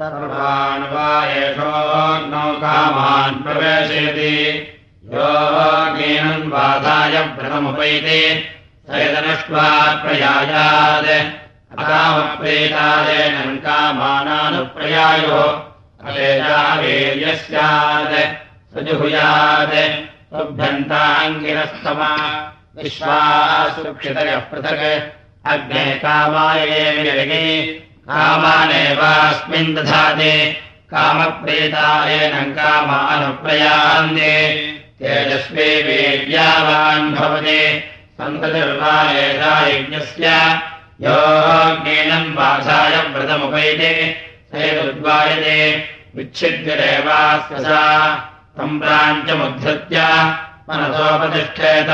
सर्वान् वा एषोऽग्नौ कामान् प्रवेशयति। योगेन बाधाय व्रतमुपैति सयदनष्ट्वा प्रयायात्। अकामप्रेतादेन कामानानुप्रयायो। अवेदावेर्य स्यात् सजुहुयात्। तुभ्यन्ताङ्गिरस्तमा। विश्वासुक्षितयः पृथक्। अग्ने कामाये कामानेवास्मिन् दधाति। कामप्रेतायेन कामानुप्रयान्ते। तेजस्वी वीर्यावान् भवति। सन्ततिर्वा एषा यज्ञस्य योज्ञेनम् बाधाय व्रतमुपैते। सेतुद्वायते विच्छिद्यदेवास्य सा तम् प्राञ्चमुद्धृत्य मनसोपतिष्ठेत।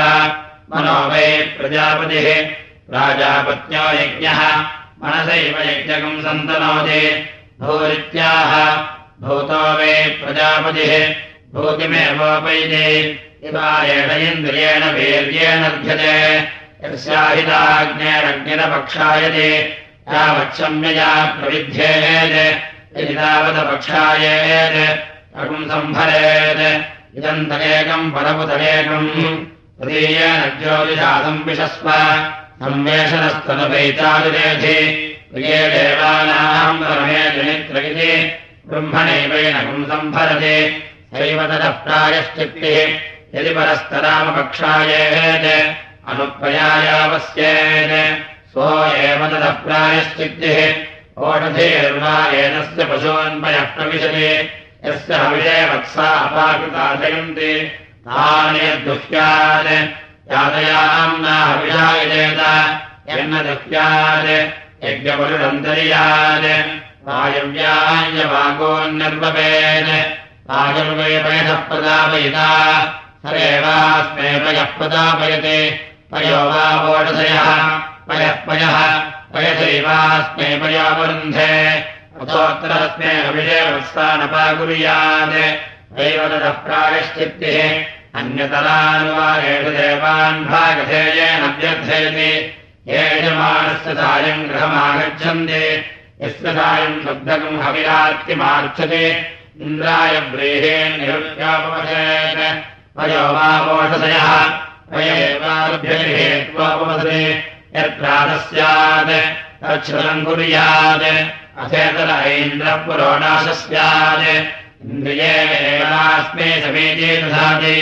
मनो वै प्रजापतिः। प्राजापत्यो यज्ञः मनसैव यज्ञकम् सन्तनोति। भूरित्याह भूतो वै प्रजापतिः भूतिमेवोपैते। इवा इन्द्रियेण वीर्येण यस्याहिताग्नेरग्निरपक्षायते। यावच्छम्यया प्रविध्येत्। यदि तावदपक्षायेत् अगुम् सम्भरेत्। इदम् तदेकम् परमुतरेकम् तदीयेन ज्योतिषादम् विशस्व संवेशनस्तनुपैतादिरेधि प्रिये देवानाम् परमे जनित्रगिति ब्रह्मणैवेनकम् सम्भरति। सैव ततः प्रायश्चित्तिः यदि परस्तरामकक्षायेत् अनुप्रयायावस्येत्। सो एव ततः प्रायश्चित्तिः ओषधेर्वा एतस्य पशून्मयः प्रविशति। यस्य हविषे वत्सा अपाकृता जयन्ति तानि यद्दुह्यात् यातयाम्ना यन्न दुह्यात् यज्ञपरुरन्तर्यात् वायव्यायवागोन्निर्वपेत् आयुर्वेपयः प्रदापयिता सरेवास्मे पयः प्रदापयते पयो वा वोषधयः पयः पयः पयसैवास्मे पयोवरुन्धे अथोत्तरस्मे अभिषेवत्सानपाकुर्यात् एव अन्यतरानुवारेषु देवान् भागधेयेन व्यर्थयति ये यजमानस्य सायम् गृहमागच्छन्ति यस्य सायम् शुद्धकम् हविरार्तिमार्चते इन्द्राय व्रीहेण निरुद्यापवसेत् पयो वा वोषधयः पय एवाभ्यहेत्वापवसे यत्रातः स्यात् तच्छ्रुतम् कुर्यात्। अथेतर ऐन्द्रपुरोणाशः स्यात् इन्द्रियेणास्मे समीचे दधाति।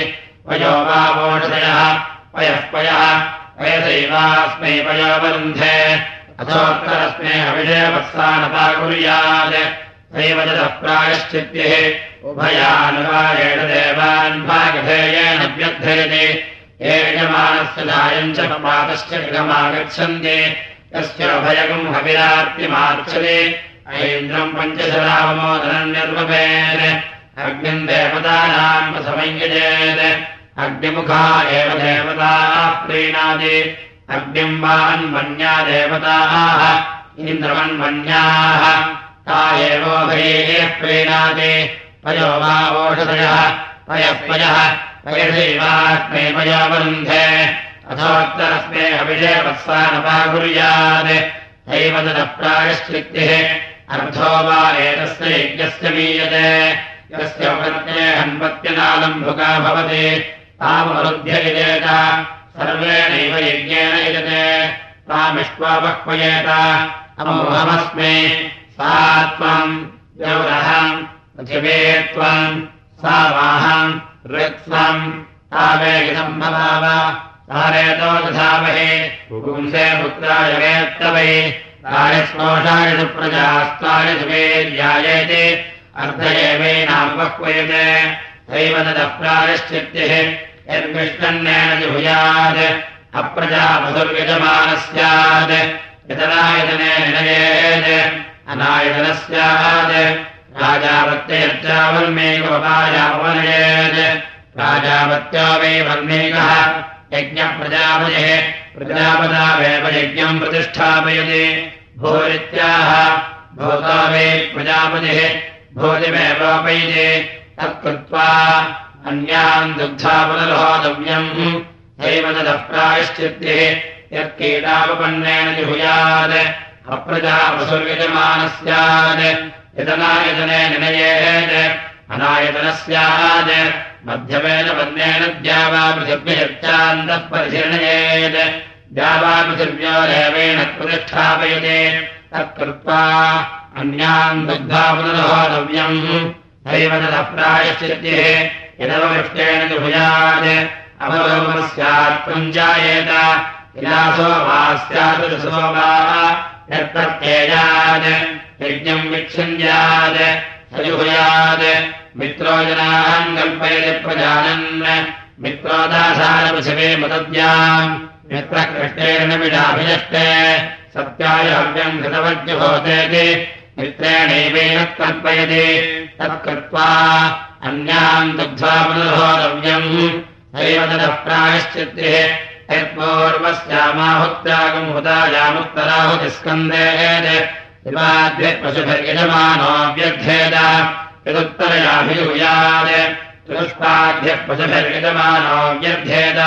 पयो वा वोषधयः पयः पयः पयसैवास्मै पयोवरुन्धे अथोत्तरस्मे अभिषेवत्सानता कुर्यात् सैव ततः प्रायश्चित्तिः उभयानुवारेण देवान् भागधेयेन व्यर्थयति यजमानस्य सायम् च पातश्च गृहमागच्छन्ति। यस्य उभयगम् हविरार्तिमार्चते ऐन्द्रम् पञ्चशरावमोदनम् निर्वपेत् अग्निम् देवतानाम् समञ्जयेत् अग्निमुखा एव देवताः प्रीणाति अग्निम् वान्मन्या देवताः। इन्द्रवन्मन्याः ता एवोभये प्रीणाति पयो वा ओषधयः। पयः पयः पयोवरुन्धे अथोत्तरस्मे अभिषेवत्सानपाकुर्यात् हैव ततः प्रायश्चित्तिः अर्धो वा एतस्य यज्ञस्य मीयते। यस्य उपत्ये हन्वत्यनालम्भुका भवति। तामरुध्ययेत सर्वेणैव यज्ञेन यजते। तामिष्वापह्वयेत अमोहमस्मे। सा त्वम् द्यौरहम् पृथिवे त्वम् सा वाहम् ऋत्वम् तावेगिदम् भवाव तारेतो दधामहे। पुंसे पुत्राय वेत्तवै तायस्मोषाय प्रजास्ताय सुवेर्यायेति अर्थ एवैनापह्वयते दैव ततः प्रायश्चित्तिः यद्विष्टन्नेन जुहुयात् अप्रजापसुर्यजमानः स्यात् यतनायतने निनयेत् अनायतनः स्यात् राजावत्ययर्चावन्मेकवपायापनयेत् राजावत्यो वै वल्मेकः यज्ञप्रजापतिः प्रजापदावेव यज्ञम् प्रतिष्ठापयति। भूरित्याह भूता वै प्रजापतिः। भूतिमेवोपैति तत्कृत्वा अन्यान् दुग्धा पुनर्होतव्यम् हैव तदप्रायश्चित्तिः यत्कीटापन्नेन जुहुयात्। अप्रजापशुर्यजमानः स्यात्। यतनायतने निनयेत्। अनायतनः स्यात् मध्यमेन पद्मेन द्यावापृथिव्ययच्चान्तः परिशीर्णयेत् द्यावापृथिव्योरेवेण प्रतिष्ठापयते। तत्कृत्वा अन्यान् दुग्धा पुनरोहतव्यम्। हैव ततः प्रायश्चित्यः यदवृष्टेन तु भुयात् अवलोकः स्यात् पञ्चायेत विलासो वा स्यात् वा। यत्प्रत्ययात्। यज्ञम् विच्छिन्द्यात् सयुभयात् मित्रो जनान् कल्पयति प्रजानन्। मित्रोदासारपृथिवे मतद्याम्। मित्रः कृष्णेन विडाभिनष्टे सत्याय हव्यम् कृतवद्युभूतेति मित्रेणैवेन कल्पयति। तत्कृत्वा अन्यान् दुग्ध्वा हैव ततः प्रायश्चित्तिः। यत्पूर्वस्यामाहुत्यागम् हुतायामुत्तराहुतिस्कन्देः। पशुभिर्यजमानोऽव्यर्थेद यदुत्तरयाभियुयात् चतुष्पाद्यः पशुभिर्यजमानोऽव्यर्थेद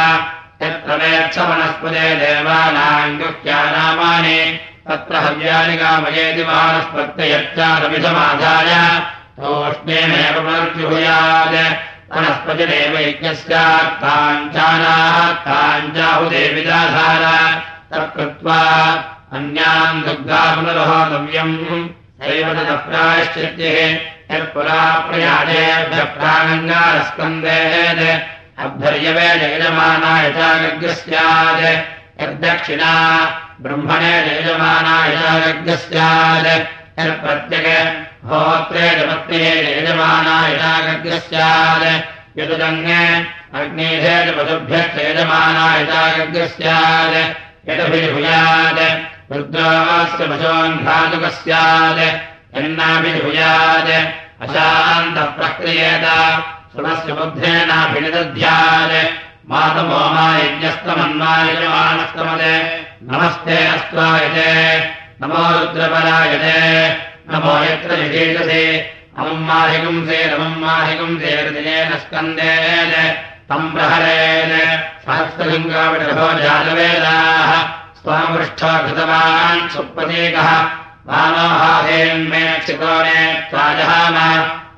यत्र वेक्षवनस्पदे देवानाम् गुह्यानामानि तत्र हव्यानि कामयेति वानस्पत्ययच्चारमिषमाधाय तोष्णेमेव पुनर्जुहुयात्। वनस्पतिरेव यज्ञस्यात्ताञ्चानात्ताञ्चाहुदेविदाधार तत्कृत्वा अन्यान् दुग्धा पुनरहोतव्यम्। सैव ततः प्रायश्चित्यः यत्पुरा प्रयाजेभ्यः प्रागङ्गारस्कन्देत् अभ्यर्यवे जयजमानाय चागग्ः स्यात् यद्दक्षिणा ब्रह्मणे जयजमानाय चागग्ः स्यात् यत्प्रत्यग होत्रे जपत्ने यजमानाय चागग्ः स्यात् यदुदङ्गे अग्नेधे च पशुभ्यश्च यजमानाय चागग्ः स्यात् यदभिभूयात् रुद्रास्य पशोन्घातुकः स्यात् यन्नाभिभूयात् अशान्तः प्रक्रियेत सुरस्य बुद्धेनाभिनिदध्यात्। मातमो मा यज्ञस्तमन्वायजमानस्तमते नमस्ते अस्त्वायते नमो रुद्रपरायते नमो यत्र विशेषसे अमम् माहिगुंसे नमम् माहिगुंसे हृदयेन स्कन्देन तम् प्रहरेण सहस्रलिङ्गाविडभो जातवेदाः स्वामृष्ठो कृतवान् सुप्रतीकः वामोहासेन्मे क्षितोने त्वाजहाम।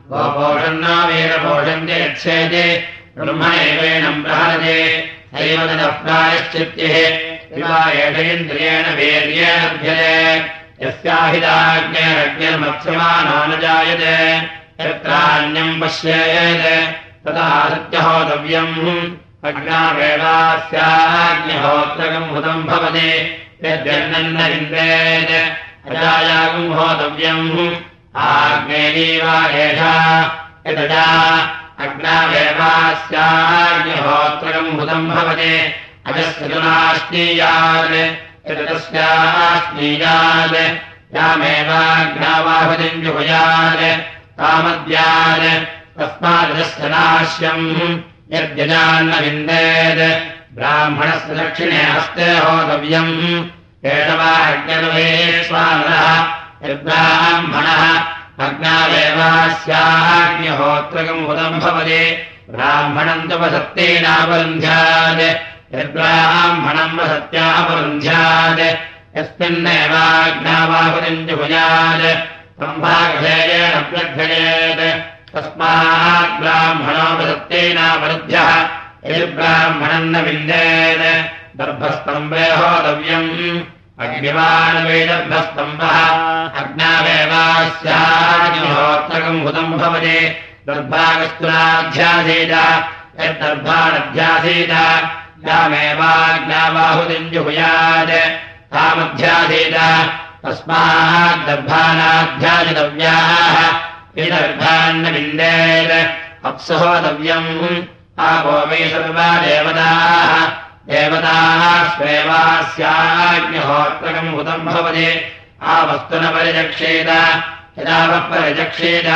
गोपोषन्नो वीरपोषन्ते यत्सेति ब्रह्मणैवेणम् प्रहरते। सैव ततः प्रायश्चित्यः शिवा एषेन्द्रियेण वीर्येण लभ्यते। यस्याहिताज्ञैरज्ञर्मत्स्यमानो न जायते। यत्रान्यम् पश्येत्। तदा सत्यहोतव्यम् अग्नावेवास्याग्निहोत्रकम् हुतम् भवति। यद्यन्न इन्द्रेत् अजायागम् होतव्यम्। आग्नेयीवा एषा यदजा अग्नावेवास्याग्निहोत्रकम् हुतम् भवति। अजस्य जुनाश्नीयात् यदस्याश्नीयात् यामेवाग्नावाहुतिम् जुहुयात् तामद्यात् तस्मादजस्य नाश्यम् यद्यजान्न विन्देत् ब्राह्मणस्य दक्षिणे हस्ते होतव्यम्। स्वानः यद्ब्राह्मणः अग्नावेवास्याग्निहोत्रकम् हुतम् भवति। ब्राह्मणम् तु वसत्तेनावरुन्ध्यात् यद्ब्राह्मणम् वसत्यापरुन्ध्यात् यस्मिन्नेवाज्ञावाहुतिम् जुहुयात् सम्भागधेयेन व्यर्थयेत् तस्मात् ब्राह्मणो वसत्तेनावरुध्यः यद्ब्राह्मणम् न विन्देत् दर्भस्तम्भे होतव्यम् अग्निवानवेदर्भस्तम्भः अग्नावेवास्याग्निहोत्रकम् हुतम् भवति। यामेवाज्ञाबाहुतिम् जुहुयात् तामध्यासीत तस्माद्दर्भानाध्यासितव्याः विदर्भान्न विन्देत् अप्सहोतव्यम् आपो वै सर्वा देवताः। देवताः स्वेवास्याग्निहोत्रकम् हुतम् भवति। आवस्तु न परिचक्षेत। यदावः परिचक्षेत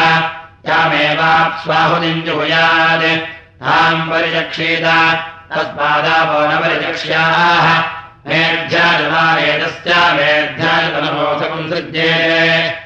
यामेवाप्स्वाहुतिम् जुहुयात्। ताम् परिचक्षेत तस्मादापो न परिचक्ष्याः। मेऽध्याजमारेतस्या मेऽध्याजतनमोसकम् सृज्येते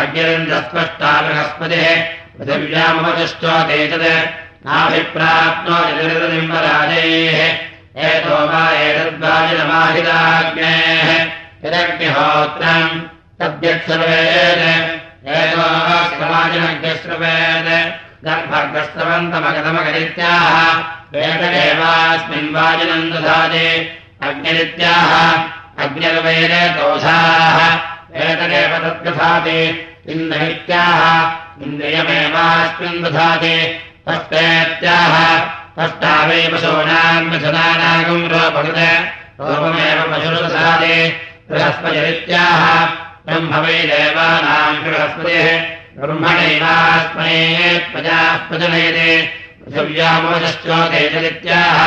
अग्निरन्दस्पष्टा बृहस्पतिः नाभिप्राप्नो यदग्निहोत्रम् तद्यत्सर्वेद एतो समाजिनग्निश्रवेद गर्भग्रस्तवन्तमगतमगदित्याह वेददेवास्मिन् वाजिनम् दधाति अग्निरित्याह अग्निर्वैरेतोषाः एतदेव तद्गधाति इन्द्रैत्याह इन्द्रियमेवास्मिन् दधाति। तस्तेत्याह तष्टावै पशूनाम् मिथुनानागम् रोपकृत। रूपमेव पशुदधाति बृहस्पतिरित्याह। ब्रह्म वै देवानाम् बृहस्पतिः। ब्रह्मणैवास्मै प्रजाः प्रजनयते। पृथिव्यामोचश्चोदेशदित्याह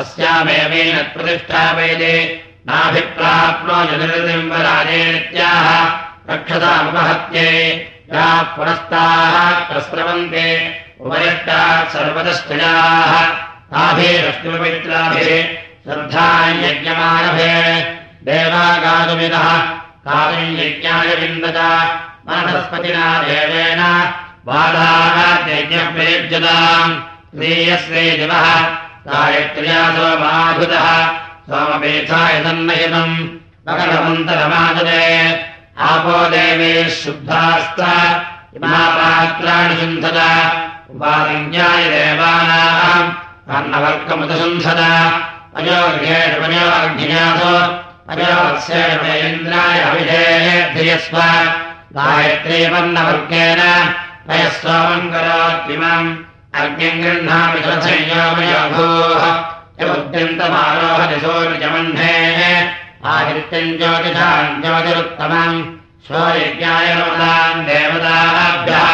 अस्यामेवेन प्रतिष्ठापयते नाभिप्राप्नो जनिर्दिम्बराजेत्याह रक्षतामुपहत्ये या पुरस्ताः प्रस्रवन्ते उपरिष्टात् सर्वतश्चयाः ताभिरश्मिपवित्राभिः श्रद्धायज्ञमानभे देवागातुमिदः कातुम् यज्ञाय विन्दत मनसस्पतिना देवेन बाधाः यज्ञप्रयुज्यताम् श्रेयश्रे दिवः गायत्र्या सोमाभुतः सोमपेथाय सन्नयनम् मकरमन्तरमाददे आपो देवे शुद्धास्त इमापात्राणि शुन्धत उपादिज्ञाय देवानाम् कर्णवर्गमुदशुन्धत अयोग्येषु अयोवत्सेन्द्राय अभिधेः धियस्व गायत्री वर्णवर्गेण पयः सोमम् करोत्तिमम् अग्निम् गृह्णामि संयोमयोभूः यमुद्यन्तमारोहति सूर्यमह्नेः आदित्यम् ज्योतिषाम् ज्योतिरुत्तमम् स्वयज्ञाय नमताम् देवताभ्यः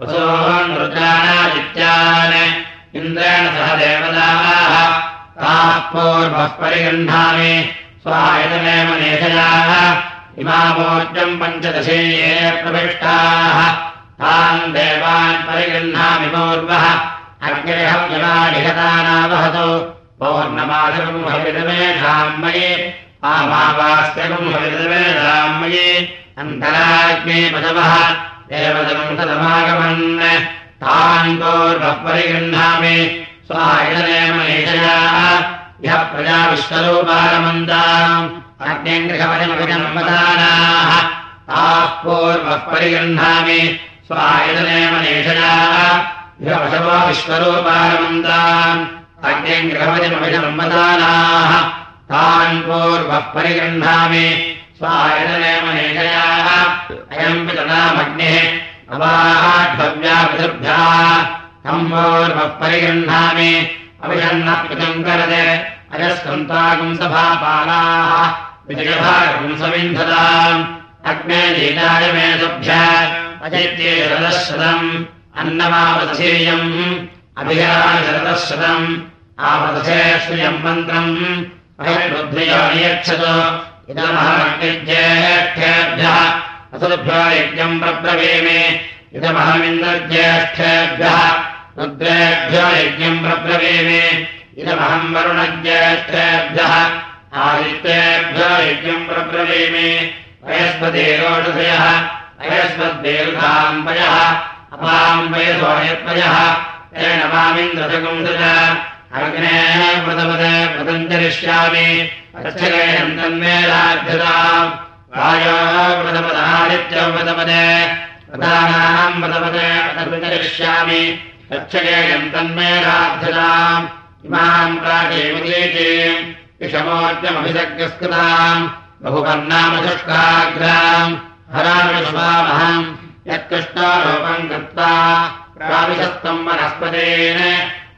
वसोऽहम् रुद्राणादित्यान् इन्द्रेण सह देवताः ताः पूर्वः परिगृह्णामि स्वायतनेव नेषयाः इमामोर्जम् पञ्चदशेये प्रविष्टाः तान् देवान् परिगृह्णामि पूर्वः अग्निहव्यमानिहतानावहतु आमावास्यकम् हविदमेषाम् मयि। अन्तराग्ने पशवः देवतम् तदमागमन्। तान् पूर्वः परिगृह्णामि। स्वायतनेव नेषयाः यः प्रजा विश्वरूपारमन्ताम् अग्निङ्गृहवजमभिजन्मदानाः ताः पूर्वः परिगृह्णामि। ह्यवशवो विश्वरूपारमन्ताम् अग्निङ्गृहवजमभिजन्मदानाः तान् पूर्वः परिगृह्णामि। नेषयाः अयम् पितनामग्निः अवाढव्यापितृभ्यः तम् पूर्वः परिगृह्णामि। अभिषन्नः पितम् करते। अजस्कन्तागुम् सभापालाः। विजयभागुम् सविन्धताम्। अग्ने सभ्य। अजैत्ये शरदशतम् अन्नमावधेयम्। अभियाय आवदधे श्रियम् मन्त्रम्। अयरुद्ध्यो नियच्छत। इदमहमग्निज्येष्ठेभ्यः असुभ्यो यज्ञम् प्रब्रवीमि। इदमहमिन्द्रज्येष्ठेभ्यः। रुद्रेभ्यो यज्ञम् प्रब्रवीमि। इदमहम् वरुणज्येष्ठेभ्यः। आदित्येभ्यो यज्ञम् प्रब्रवीमि। अयस्पतिरोषधयः अयस्मद्दीर्घाम्बयः अपाम्बयसोयत्वयः तेन मामिन्द्रजगुंसज अग्नेः तन्मेलाभ्यताम् वायोः प्रथमदादित्यम् प्रथमदे प्रधानाम् प्रथमदे प्रतञ्चरिष्यामि अच्छगेयम् तन्मेलाभ्यताम् इमाम् प्राचीमुदीचीम् विषमोर्जमभिषग्रस्कृताम् बहुवर्णामशुष्काग्राम् हरामिषुभामहम् यत्कृष्णारूपम् कृत्वा प्राविशस्तम् वनस्पतेन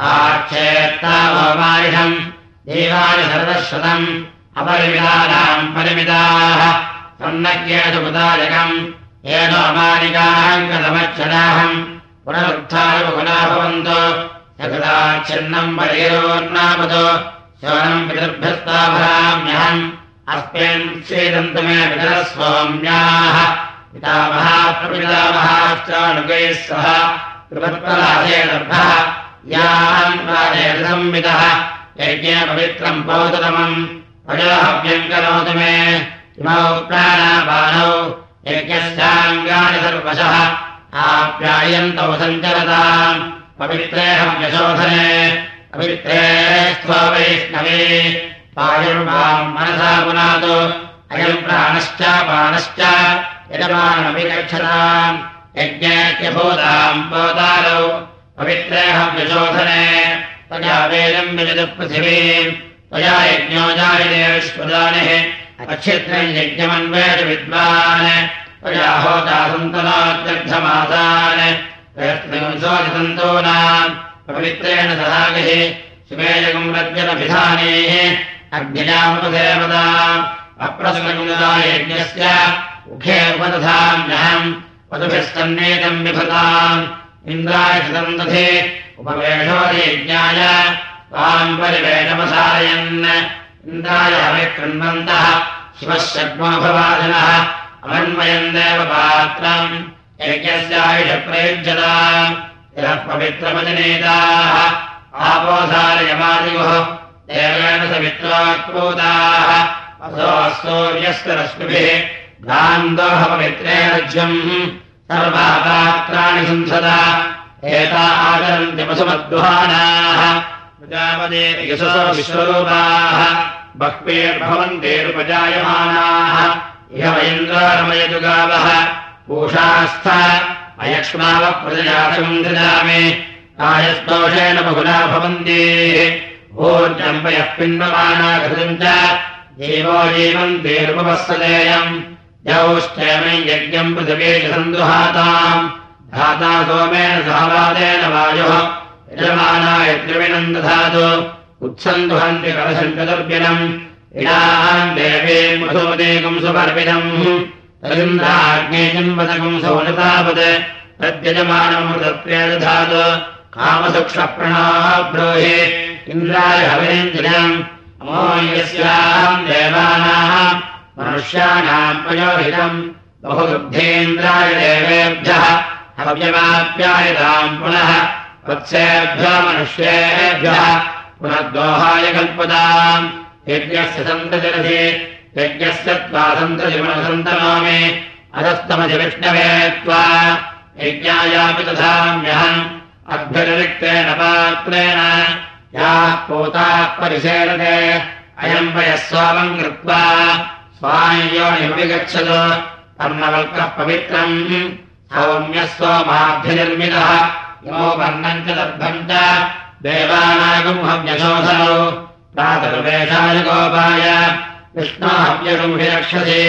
आक्षेत्तावमारिषम् देवानि सर्वश्रुतम्। अपरिमितानाम् परिमिताः। सन्नज्ञेषु मुदायकम् येन अमानिकाहङ्गतमच्छदाहम् पुनरुत्थाय पुनः भवन्तु। यथाच्छिन्नम् परिरोर्नामतो शवनम् पितृभ्यस्ताभराम्यहम् अस्मिन् श्रीदन्तु मे पितरः स्वाम्याः पितामहाप्रपितामहाश्चानुगैः सह यज्ञे पवित्रम् पौतमम् प्राणापानौ। यज्ञस्याङ्गानि सर्वशः। आप्यायन्तौ सञ्चरताम्। पवित्रेऽहव्यशोधने पवित्रे स्व वैष्णवे। मनसा पुनातु। अयम् प्राणश्च पानश्च यजमानमपि गच्छताम् यज्ञेत्यभूताम् पोतारौ पवित्रेऽहम् विशोधने, त्वया वेदम् विजतु विजदपृथिवीम् त्वया यज्ञो जायदेवश्वदानिः अक्षित्रम् यज्ञमन्वेष विद्वान्, त्वया होता सन्तनात्यर्थमासान् त्वयस्त्रिंशोजतन्तूनाम् पवित्रेण सहागिः शिवेयगम् रज्जनभिधानेः अग्निजामुपदेवता अग्निजामपसेवताम् अप्रसुकयज्ञस्य मुखे उपदधाम्यहम् वधुभिस्तन्नेतम् विभताम् इन्द्राय कृतम् दधे उपवेशोदयज्ञाय त्वाम् परिवेशमसारयन्। इन्द्राय हविकृण्वन्तः शिवः शग्मोभवादिनः अमन्वयम् देव पात्रम् यज्ञस्यायुषप्रयुज्यता समित्रोत्पूताः असो सूर्यस्य रश्मिभिः गान्धोहपवित्रेणज्यम् सर्वापात्राणि संसदा। एता बह्वीर्भवन्तेरुपजायमानाः इह वैन्द्रारमयतु गावः पूषास्थ अयक्ष्मावः प्रजयातकम् ददामि कायस्तोषेण बहुना भवन्ति। ऊर्जम्पयः पिण्डमाना घृतम् च देवो जीवन्तेरुपवत्सदेयम् यौश्चेमै यज्ञम् च सन्दुहाताम् धाता सोमेन सहवादेन वायुः। यजमानाय त्रिविणम् दधातु। उत्सन्दुहन्ति चतुर्विनम् इडाम् देवीम् मधुमदेकम् सुपर्विदम् तदिन्द्राग्नेयम्बदकम् सौनतावत् तद्यजमानमृतत्वे दधातु। कामसुक्षप्रणाः ब्रूहि इन्द्राय हविरेन्द्रियम्। अमोयस्याम् देवानाम् मनुष्याणाम् प्रयोहितम्। बहुदुग्धेन्द्राय देवेभ्यः हव्यमाप्यायताम् पुनः वत्सेभ्यो मनुष्येभ्यः पुनर्दोहाय कल्पताम्। यज्ञस्य सन्ततिरसि यज्ञस्य त्वा सन्ततिमनसन्तनोमि अधस्तमसि विष्णवे त्वा। यज्ञायापि तथाम्यहम् अभ्यतिरिक्तेन पात्रेण। याः पोताः परिसेरते अयम् वयः स्वामम् कृत्वा स्वायोनिमपि गच्छतु कर्णवल्कः पवित्रम् सौम्यस्वमाभ्यनिर्मितः इमो वर्णम् च दर्भम् च। देवानागुंहव्यशोधनौ प्रातर्वेषाय गोपाय विष्णोहव्यगुंहि रक्षसि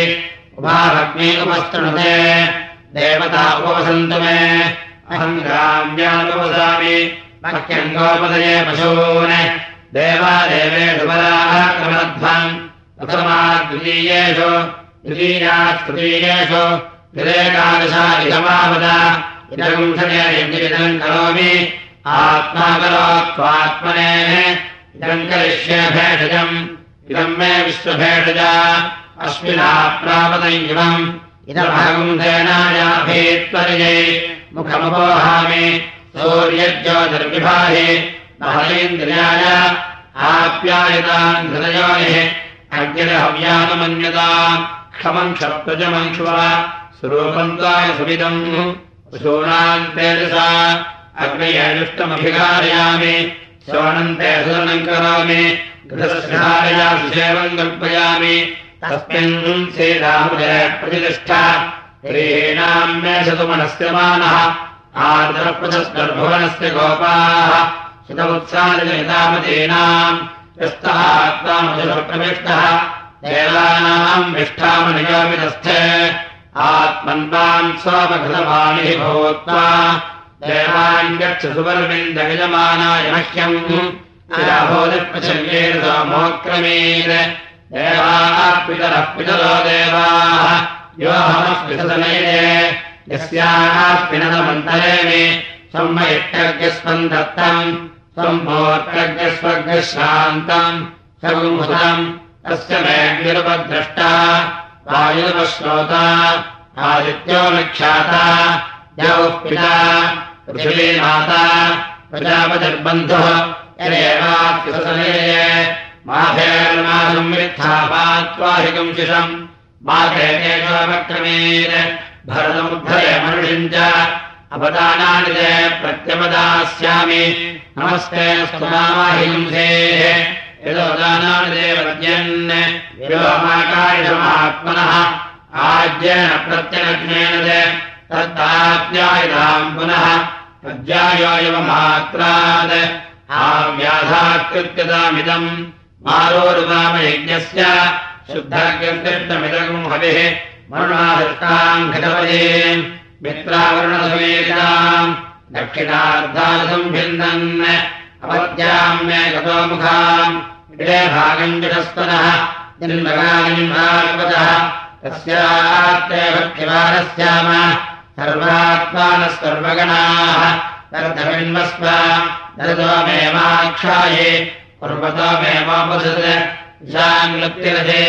उभाभग्ने उपस्तृणुते देवता उपवसन्तु मे गोपदये पशून्। देवादेवेषु पराः क्रमध्वम् प्रथमाद्वितीयेषु द्वितीयास्तृतीयेषु विवेकादशा इदमावद इदम् करोमि। आत्मा करोत्वात्मनेः इदम् करिष्ये भेषजम्, इदम् मे विश्वभेषजा अश्विनाप्रापदम् इमम् इदमहम् सेनायाभेत्वर्यै मुखमुपोहामि, सूर्यज्योतिर्विभाहि महलीन्द्रियाय आप्यायतान् हृदयोनिः अग्निरहव्यानमन्यताम् क्षमम् क्षप्तजमङ्क्ष्व स्वरूपन्ताय सुविदम् पशूनाम् तेजसा। अग्नयजुष्टमभिकारयामि श्रवणन्ते सुदनम् करोमि। कल्पयामि। तस्मिन् श्रीरामजय प्रतिष्ठा। ह्रीणाम् मे शतुमनस्य मानः। आर्द्रप्रशस्कर्भुवनस्य गोपाः। शतवत्सारजनितामतीनाम् यस्तः आत्मामजुप्रविष्टः देवानाम् विष्ठामनियोमितस्थे आत्मन्वान् स्वमघृतवाणिः भूत्वा देवान् गच्छ सुवर्विन्दयजमानाय मह्यम्। मोक्रमीर देवाः पितरः पितरो देवाः। योऽहमः पितनये यस्याः पिनदमन्तरे मे। संमयत्यज्ञस्वम् दत्तम् सम्भोर्कज्ञस्वर्गश्रान्तम् सर्वम् तस्य मे निरुपद्रष्टा वायुपश्रोता आदित्यो विख्याता द्यौः पिता पृथिवी माता प्रजापतिर्बन्धुः माभेर्मासंवित्थापात्वाहिकम् शिशम् माघेशोपक्रमेण भरतमुद्धरे मनुषिम् च अपदानानि च प्रत्यपदास्यामि नमस्ते यदोदानानि व्योमाकारिषमात्मनः आज्येन प्रत्यनग्नेन तत्ताप्यायताम् पुनः। प्रज्यायोयवमात्रात् आव्याधाकृत्यतामिदम्। मारोरुवामयज्ञस्य शुद्धकृष्टमिदम् हविः। मरुणादृष्टाम् घटवये मित्रावरुणसमेताम् दक्षिणार्धानसम् भिन्दन् अवद्याम् मे गतो मुखाम् इडे भागम् जषस्तनः जन्मगानिम्भागवतः तस्यात्ते भक्तिवानस्याम सर्वात्मानः सर्वगणाः तर्धमिन्वस्व दरतो मेमाक्षाये पर्वतो मेमापसत् ईशान्लुप्तिरथे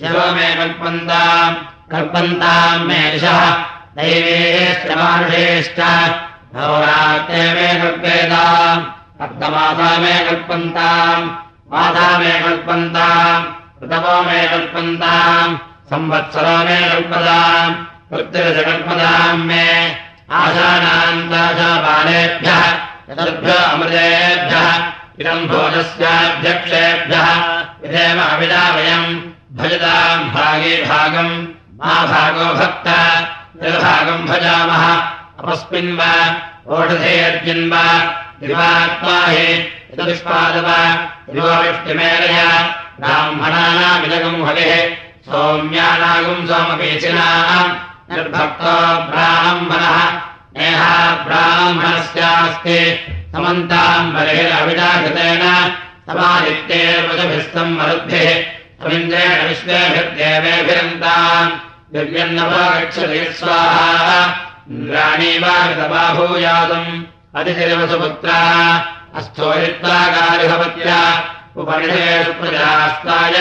शिवो मे कल्पन्ताम् कल्पन्ताम् मे दिशः दैवेश्च मानुषेश्च भवरात्रे मे कल्पेताम् अर्थमासा मे कल्पन्ताम् माता मे कल्पन्ताम् ऋतवो मे कल्पन्ताम् संवत्सरो मे कल्पताम् वृत्तिरजकल्पताम् मे आशानान्ताशापालेभ्यः चतुर्भ्यो अमृतेभ्यः इदम् भोजस्याध्यक्षेभ्यः अविदा वयम् भजताम् भागे भागम् मा भागो भक्त निर्भागम् भजामः। अपस्मिन् वा ओषधेऽर्जिन् वा दिवात्मा हि यदुष्पादव दिवोविष्टिमेलय ब्राह्मणानामिदगम् हविः सौम्यानागुम् सोमपीचिनाम् निर्भक्तो ब्राह्मणः। नेहा ब्राह्मणस्यास्ति समन्ताम् बलिरविडाकृतेन समादित्येर्वशभिस्तम् मरुद्भिः समिन्द्रेण विश्वेभिर्देवेभिरन्ताम् दिव्यन्नवगच्छति स्वाहा इन्द्राणीवागतबाभूयातम् अतिशिरवसुपुत्रा अस्थोरित्वागारिभवत्या उपनिषेषु प्रजास्ताय।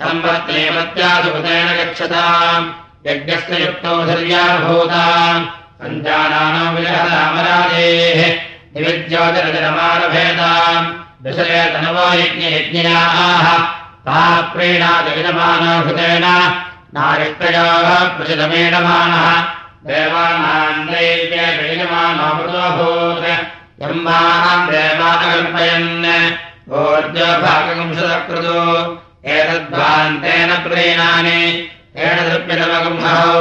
सम्पत्नेवत्या सुपतेन गच्छताम्। यज्ञस्य युक्तौ धर्याभूताम् सञ्जानानो विलहरामराजेः निविद्योतिरजनमानभेदाम् दशरे तनवो यज्ञयज्ञयाः ता प्रीणादयजमानो नारिष्टयोः प्रचितमीडमानः देवानाम् एतद्भान्तेन प्रीणानि। तेन दृप्यतमगुंहौ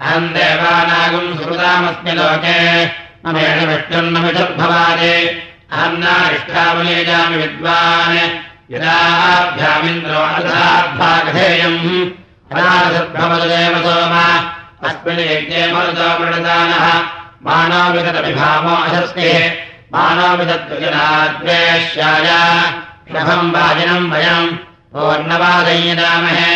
अहम् देवानागुम् सुहृदामस्मि लोके। ममेण विष्णुर्नमिषद्भवानि अहम् नारिष्ठामुलेजामि विद्वान्। यदाभ्यामिन्द्रो अर्थाद्भागधेयम् अनासद्भवदेव सोम अस्मिन् यज्ञे मरुतो मृणदानः। मानोविगतविभामो अशस्तिः। मानोविदद्विजनाद्वेष्याय। शभम् वाजिनम् वयम्। पूर्णवादय्यदामहे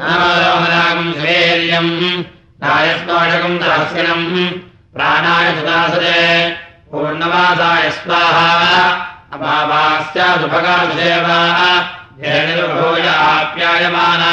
नामरोहदागम् स्वेर्यम्। नायस्नोषकम् सहस्रिनम् प्राणाय सुदासते पूर्णवासाय स्वाहा। अभावास्यासुभगासेवा धेनुर्भूय आप्यायमाना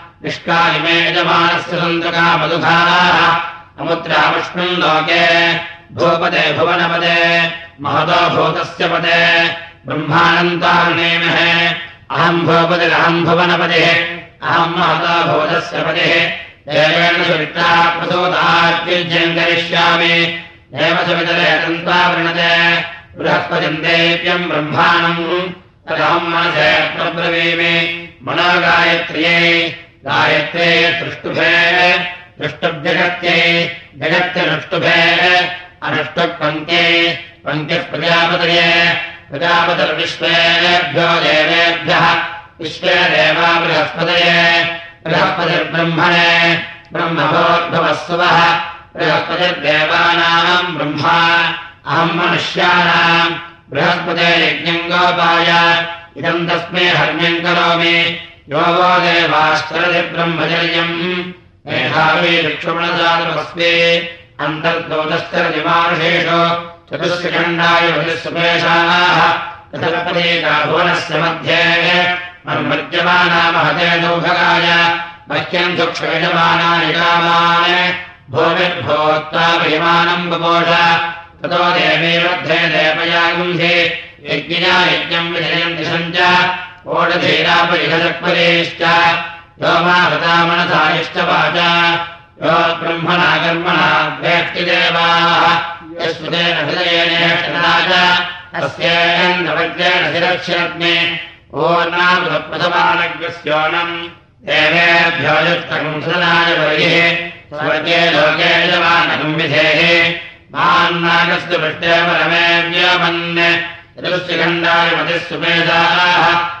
निष्कायिमे यजमानस्य सन्तका मधुधाराः अमुद्रामस्मिन् लोके भूपदे भुवनपदे महतो भूतस्य पदे। ब्रह्मानन्तारुणेमहे अहम् भूपतिरहम् भुवनपतिः। अहम् महता भूतस्य प्रसूतात्युज्यम् करिष्यामि। सुमितरे तन्त्वा वृणते। बृहस्पतिम् देव्यम् ब्रह्माणम्। तदहम् मनसे प्रब्रवीमि। मनोगायत्र्यै गायत्रे दृष्टुभे दृष्टुभ्यगत्यै जगत्यनुष्टुभे अनुष्टुपङ्क्त्यै पङ्क्तिः प्रजापतये प्रजापतिर्विश्वेभ्यो देवेभ्यः विश्वे देवा बृहस्पतये बृहस्पतिर्ब्रह्मणे ब्रह्मभोद्भवस्वः बृहस्पतिर्देवानाम् ब्रह्मा अहम् मनुष्याणाम् बृहस्पते यज्ञम् गोपाय इदम् तस्मै हर्म्यम् करोमि यो वो देवाश्चरति ब्रह्मचर्यम् मेधावी लक्ष्मणजातमस्मि अन्तर्दोतश्चरति मानुषेषु चतुष्खण्डाय सुपेशाः भुवनस्य मध्ये। मर्मज्यमाना महते सौभगाय मह्यम् सुक्षयमानानि कामान्। भूमिर्भूत्वा महिमानम् बपोष। ततो देवी मध्ये देवया गुंहे यज्ञया यज्ञम् विजयम् दिशम् च मा हृतामनसायश्च वाचा। यो ब्रह्मणा कर्मणा हृदयेनेष्टना च तस्येन्द्रवज्रेण शिरक्षरग्ने ओर्णामृतप्रथमानग्रस्योनम् देवेभ्यो युक्तकम् सदनाय बहिः स्वर्गे लोके यजमानकम् विधेः। मान्नागस्तु पृष्टे परमे व्योमन् चतुष्टिखण्डाय मतिः सुमेधाः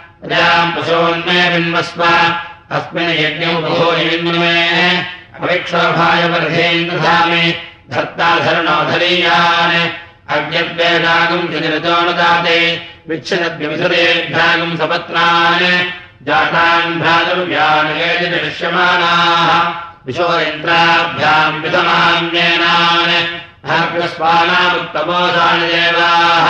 प्रजाम् पशून्मे बिन्वस्व अस्मिन् यज्ञमुपभूरिबिन्मे अविक्षोभाय वर्धेन्द्रधामि धर्ता धरणोधरीयान् अज्ञद्वेदागम् चनिरतोऽनुदाते विच्छदद्विधुरेभ्यागम् सपत्नान् जातान् भ्रातुर्व्यान् दृश्यमानाः। विशोरेन्द्राभ्याम् विधमान्येनान्। भाग्यस्वानामुत्तमोदानि देवाः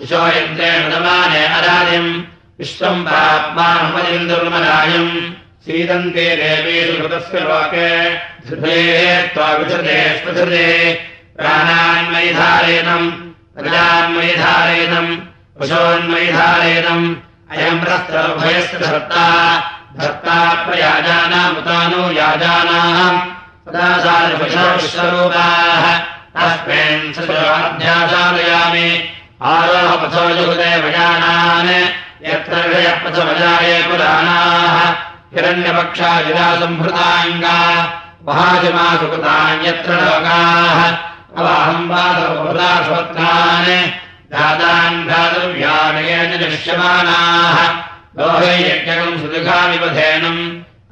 विशोरेन्द्रेण दमाने अरादिम् विश्वम् प्राप्मानुमदिन्दुर्मरायम् सीदन्ते देवीषु कृतस्य लोके। धृते स्पृधृते। प्राणान्मयिधारेणम् प्रजान्मयिधारेणम् पशोन्मयिधारेणम् अयम् रस्त्रभयस्य धर्ता। धर्ता प्रयाजानामुतानो अस्मिन् सदाध्यासालयामि आरोहपथो वजानान् यत्र विषयपथवजाये पुराणाः हिरण्यपक्षाजिरासम्भृताङ्गा महाजमासुकृतान्यत्र लोकाः भ्रातृव्याणयेन दृश्यमानाः लोहे यज्ञकम् सुदुघामिवधेनम्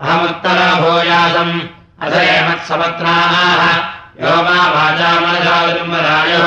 अहमुत्तराभूयासम् अथ एमत्सवत्राः यो मा वाचामनसाविम्बरायः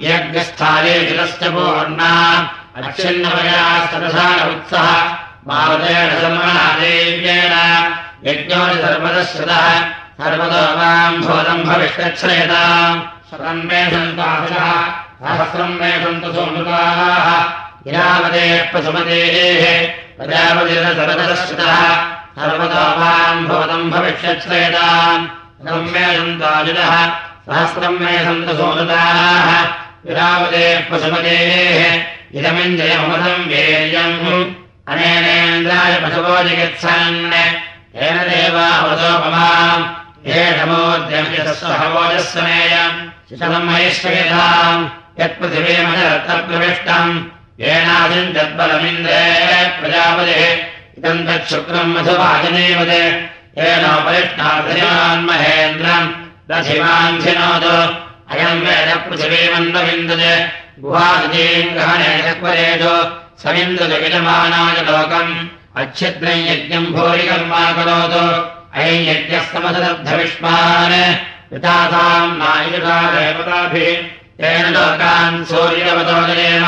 यज्ञस्थाने चिरश्च पूर्णा। अच्छिन्नमया सरसार उत्सः। सर्वणा देव्येन यज्ञो सर्वतः श्रुतः। सर्वतो माम् भूतम् भविष्यच्छ्रयताम् शतम् मे सन्तासः सहस्रम् मे सन्तु सोमृताः। इरावदे प्रसुमतेः प्रजापतिरसर्वतः श्रुतः। सर्वतो माम् भूतम् भविष्यच्छ्रयताम् शतम् मे सन्ताजुतः सहस्रम् मे सन्तु सोमृताः प्रसुमतेः इदमिन्द्रियमृतम् वीर्यम् अनेनेन्द्राय पशवो जिगत्सन् येन देवावतोपमाम् हेषमोद्यम्यसहवोजस्वमेयम् शिशलम् मयिष्यताम् यत्पृथिवीमजरत्तप्रविष्टम् येनादिम् तद्बलमिन्द्रे प्रजापतिः इदम् तच्छुक्रम् मधुवाजनेवत् येनोपरिष्टाधयान्महेन्द्रम् दशिमान्धिनोतु अयम् वेद पृथिवीमन्दविन्दज गुहादीम् ग्रहणेषु सविन्दजविजमानाय लोकम्। अच्छिद्रम् यज्ञम् भूरिकर्मा करोतु अयम् यज्ञः समसदद्धविष्मान् यथासाम् नायुषादेवताभिः। तेन लोकान् सूर्यवतोदयेन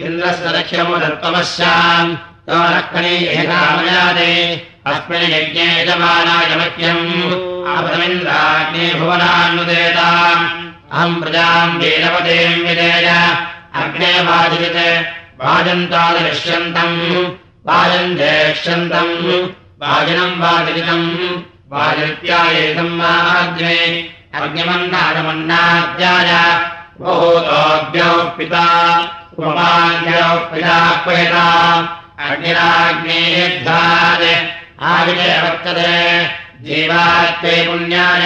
इन्द्रस्य लक्ष्यमुदत्तमस्याम्। तो रक्कणी एकामयादे अस्मिन् यज्ञे भुवनान्नुदेताम् अहम् प्रजाम् वीरवतीम् विदेय अग्ने वाजित वाजन्तादृश्यन्तम् वाजम् जेक्ष्यन्तम् वाजिनम् वाजितम् वाजित्यायेतम् वाग्ने अग्निमन्नादमन्नाद्याय बहुतोऽभ्यौ पिता उपमान्यौ पिता अग्निराग्नेर्धाय आविजय वर्तते जीवात्मे पुण्याय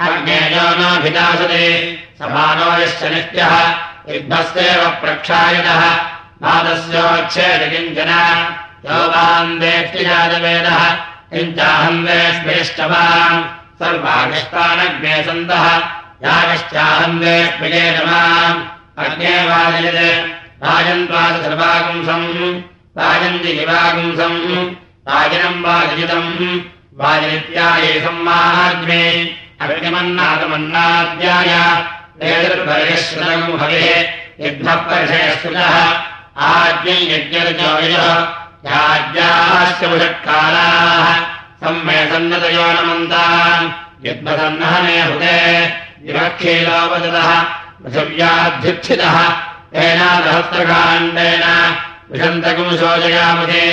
अग्नेयो नाभिदासते समानो यश्च नित्यः। युद्धस्येव प्रक्षायतः नादस्योच्छेद किञ्चन। यो वान् वेष्टिजातवेदः किञ्चाहम् वेष्मिष्टवान् सर्वागस्तानग्ने सन्तः। वेष्मिजे नमाम् अग्ने वाजयत्। राजन्त्वाद सर्वागुंसम्। राजन्ति जिवागुंसम्। राजनम् वाजयितम् वाजनित्याये सम्माहाग्ने अग्निमन्नादमन्नाद्याय एतद्भर्यश्रुतम् हविः यद्भः परिषयश्रुतः आज्ञै यज्ञर्जोयः याज्ञाश्च मुषत्काराः सम्मे सन्नतयो नमन्ताम् यद्भसन्नहने हुते विवक्षीलोपदतः पृथिव्याध्युत्थितः तेनादहस्त्रकाण्डेन विषन्तकम् शोचयामहे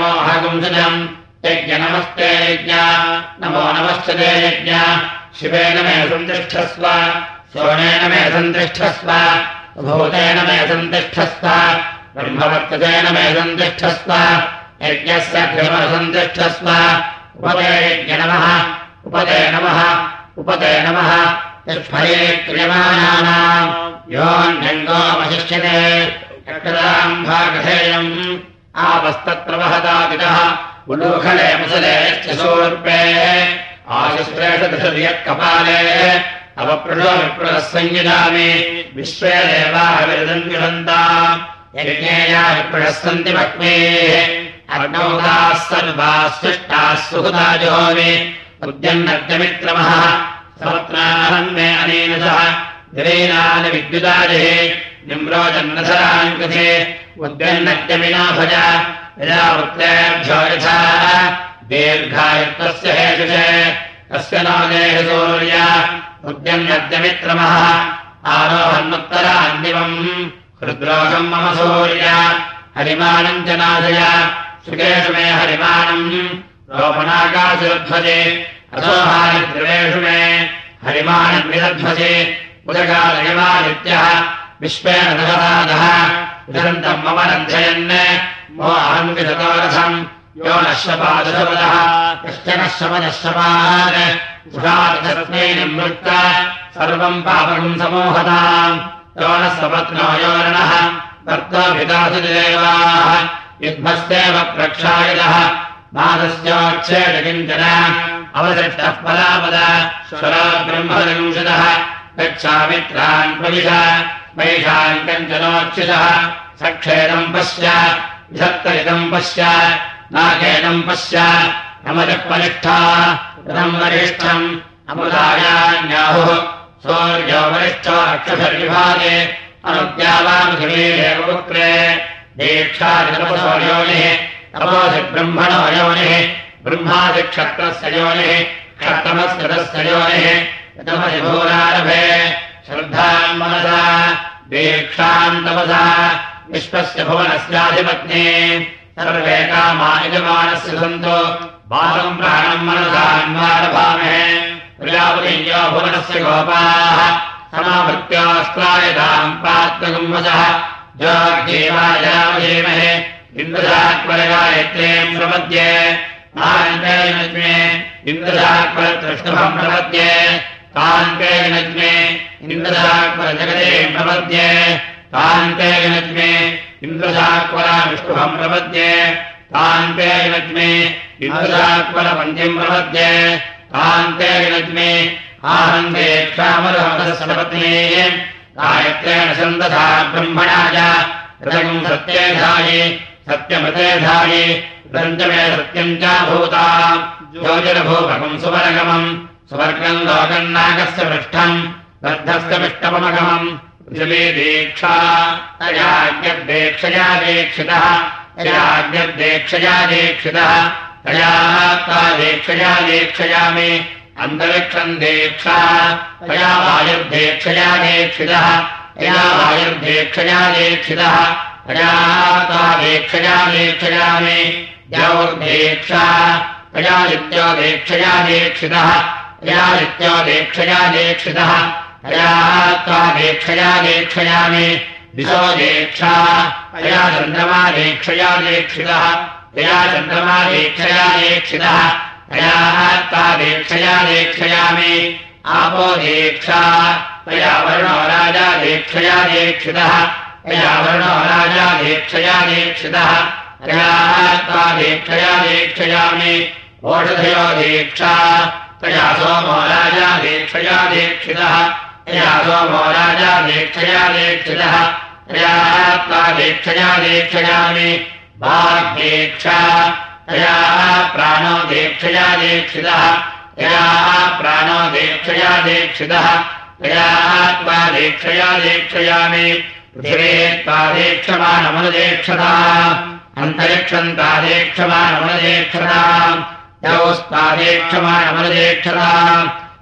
मोहगुंसजम् यज्ञ नमस्ते यज्ञ। नमो नमश्चते यज्ञ। शिवेन मे सन्तिष्ठस्व। सोमेन मे सन्तिष्ठस्व। भूतेन मे सन्तिष्ठस्व। ब्रह्मवर्ततेन मे सन्तिष्ठस्व। यज्ञस्य सन्तिष्ठस्व। उपदे यज्ञ नमः। उपदे नमः। उपदे नमः। यस्फले क्रियमाणानाम्। योऽन्यङ्गोपशिष्यते भागधेयम्। आपस्तत्र वहदापितः उलूखले मुसले यश्च सूर्पे आयुश्रेषदशयत्कपाले अवपृषो विप्रः संयुजामि विश्वे देवाः विरदन् विरन्ताम् यज्ञेया विप्रः सन्ति भक्मेः अग्नौदाः सर्वाः सृष्टाः सुहृदा जोमि उद्यन्नद्यमित्रमः समत्राहम् मे अनेन सह। गिरीनानि विद्युदाजहे निम्रोजन्नधरान् कृते उद्यन्नद्यमिना भज यदा वृत्तेभ्यो यथा दीर्घायुक्तस्य हेतुषे तस्य नागेह सूर्य उद्यन्नद्यमित्रमः आरोहन्नुत्तरान्दिवम् हृद्रोगम् मम सूर्य हरिमानम् च नाशय सुखेषु मे हरिमानम् रोपणाकाशुध्वजे असोहारिद्रवेषु मे हरिमानद्विदध्वजे उदकालयमादित्यः नश्यपादशपदः कश्चन शपदशपान् उषादशस्मै निवृत्त। सर्वम् पापकम् समोहताम्। यो नः सपत्नो योरणः कर्तव्यदासदेवाः युग्मस्तेव प्रक्षायतः। पदापद। स्वरा ब्रह्मविंशतः। गच्छामित्रान् प्रविश वैषान् कञ्चनोच्युतः सक्षेदम् पश्य विधत्तरितम् पश्य नाकेदम् पश्य अमजपरिष्ठा रम् वरिष्ठम् अमुदायान्याहुः। सौर्यो वरिष्ठो अक्षसर्विभागे अनुद्यावामधिमेव पुत्रे दीक्षादितपसो योनिः ब्रह्मादिक्षत्रस्य योनिः क्षत्रमस्य तस्य योनिः श्रद्धाम् मनसा दीक्षाम् तपसा विश्वस्य भुवनस्याधिपत्नी सर्वे कामा यजमानस्य सन्तो बालम् प्राणम् मनसान्वारभामहे प्रजापतियो भुवनस्य गोपाः समाभृत्यास्त्रायताम् प्रात्तगुम्वसः जोग्जीवायामहे इन्द्रजाक्वरगायत्रीम् प्रपद्ये तान्तेनज्मे तान्तेनज्मे इन्द्रजाक्वरविष्णुभम् प्रपद्ये तान्तेनज्मे इन्द्रजाक्वरपञ्चम् प्रपद्ये आहन्ते क्षामरमतस्वपत्ने गायत्रेण सन्दधा ब्रह्मणा सत्येधायि सत्यमृतेधायि रञ्जमे सत्यम् च भूता योजनभूपकम् सुवर्गमम् सुवर्गम् लोकम् नागस्य पृष्ठम् पृष्ठपमगमम् पृथिवी दीक्षा तयाज्ञर्देक्षया दीक्षितः दीक्षया दीक्षयामि तया दीक्षया दीक्षयामि द्यौर्देक्षा तया नित्यो दीक्षया दीक्षितः तया नित्यो दीक्षया दीक्षितः तया चन्द्रमा दीक्षया दीक्षितः। तया चन्द्रमा दीक्षया दीक्षितः। तया दीक्षया आपो दीक्षा। तया वर्णो राजा दीक्षया दीक्षितः। तया वर्णो राजा दीक्षया दीक्षितः। तया दीक्षया दीक्षयामि। ओषधयो दीक्षा। तया सोमो राजा दीक्षया दीक्षितः तया सोमो राजा दीक्षया दीक्षितः प्राणो दीक्षया दीक्षितः तया त्वा दीक्षया दीक्षयामि पृथिवे त्वादीक्षमाणमनुदीक्षता अन्तरिक्षम् तादीक्षमाणमनुदीक्षता यौस्तादीक्षमाणमनुदीक्षता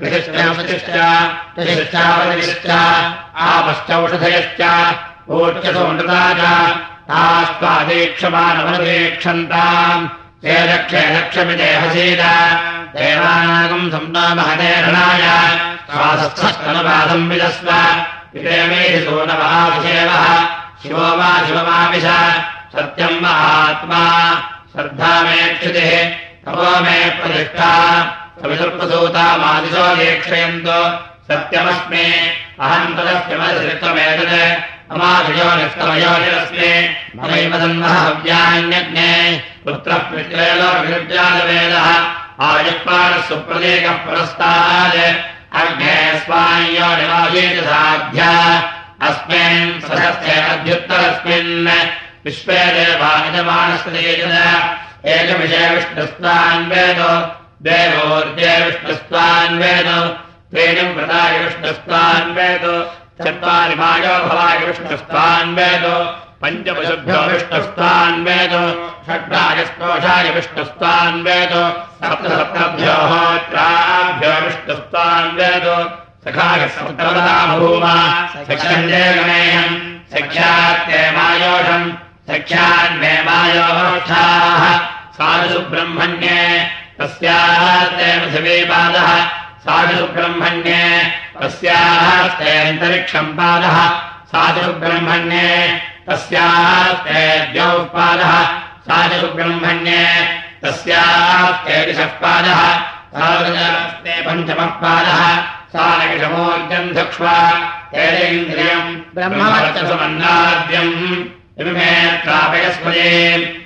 कृषिश्च कृषिश्चावतिश्च आपश्चौषधयश्च ऊर्जसोमृता च तास्त्वादीक्षमाणमनुदीक्षन्ताम् ते रक्षे लक्ष्यमिदेहसीद देवानागम् सम्नामहतेरणाय स्वास्थस्तनुपादम् विदस्व सोनमहाभिषेवः शिवो वा शिवमाविश सत्यम् महात्मा, श्रद्धा मे क्षितिः तपो मे प्रतिष्ठा। सत्यमस्मि। अहम् तदस्यमधित्वमेतत् अमाभियो निस्तमयोनिरस्मि ममैव तन्महव्यान्यज्ञे पुत्रः पित्रेलोर्विर्जालवेदः आयुक्पाणः सुप्रतीकः पुरस्तात् अग्ने स्वायो निवासीति साध्या। अस्मिन् सहस्रे अध्युत्तरस्मिन् विश्वे देवायजमानस्पदेजन एकविषय विष्णुस्त्वान् वेदो देवोर्जेष्णस्तान्वेद त्रीणिम् व्रताय चत्वारि मायो भवाय पञ्चपशुभ्यो विष्णुस्त्वान्वेत षड्राजस्तोषाय विष्णुस्त्वान्वेत सप्तसप्तभ्यो होत्राभ्यो विष्णुस्त्वान्वेत सखाय सप्तवदा भूमा सख्यन्दे गणेयम् सख्यात्ते मायोषम्। सख्यान्मे मायोषाः। साधु ब्रह्मण्ये तस्यास्ते पृथिवीपादः साधुसुब्रह्मण्ये। तस्यास्ते अन्तरिक्षम् पादः साधुसुब्रह्मण्ये। तस्यास्ते द्यौपादः साधुसुब्रह्मण्ये। तस्यास्ते दिशः पादः साधुस्ते पञ्चमः पादः सानकिषमोर्जम् धक्ष्वा तेरेन्द्रियम् ब्रह्मवर्चसमन्नाद्यम् इमे प्रापयस्मये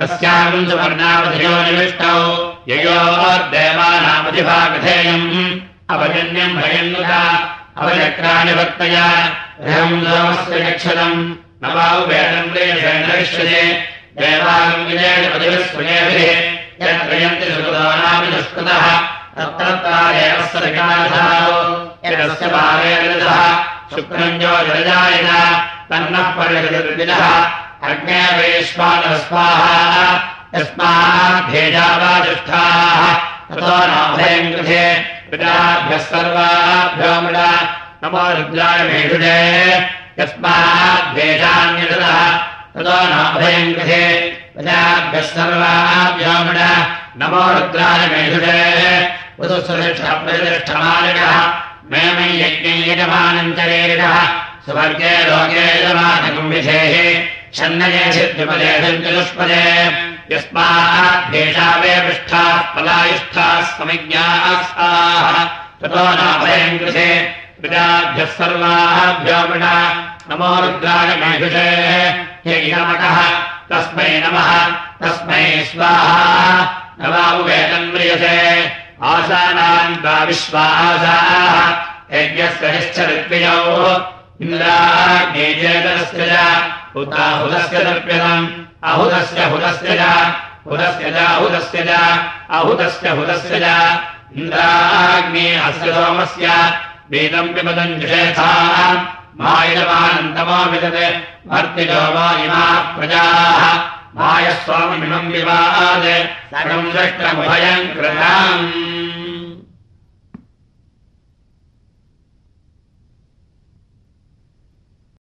तस्याम् सुवर्णावधियो निविष्टौ ययोर्देवानामधिभागधेयम् अवजन्यम् भयन्नुता अवचक्राणि भक्तया हृहम् सोमस्य यक्षतम् न वावेदम् प्रेषेणविष्यते देवागम् विजयेण पतिभिस्वयेभिः यत्रयन्ति सुकृतानामि दुष्कृतः तत्रत्तादेवस्य विकाधारो यदस्य पारेणः शुक्रञ्जो जलजायन तन्नः पर्यगतिर्विदः अग्ने वैश्वानः स्वाहा ततो नाभयम् कृते पिताभ्यः सर्वाभ्यो मृड नमो रुद्राय मेषुजे कृते प्रजाभ्यः सर्वाभ्यो नमो रुद्राय मेषुजे मे मयि यज्ञै सुवर्गे लोके यजमानकम् छन्नयेभिर्विमलेभिर्विदुष्पदे यस्माद्भेषा वे पृष्ठाः पलायुष्ठाः समिज्ञाः ततो नापयङ्कृते प्रजाभ्यः नमो रुद्राणमेभिषे य इनमटः तस्मै नमः। तस्मै स्वाहा। नवामुवेदन्म्रियसे आसानान् द्वा विश्वासाः। यज्ञस्य इन्द्राग्नेजेतनस्य उताहुतस्य दर्प्यतम् अहुतस्य हुतस्य च हुतस्य च हुतस्य च अहुतस्य हुतस्य च इन्द्राग्ने अस्य सोमस्य वेदम् पिबदम् जुषेथा। मायमानन्तमो विदत् भर्तिजो वा इमाः प्रजाः। मायस्वामिमम् विवाद सर्वम् दृष्टमुभयम् कृताम्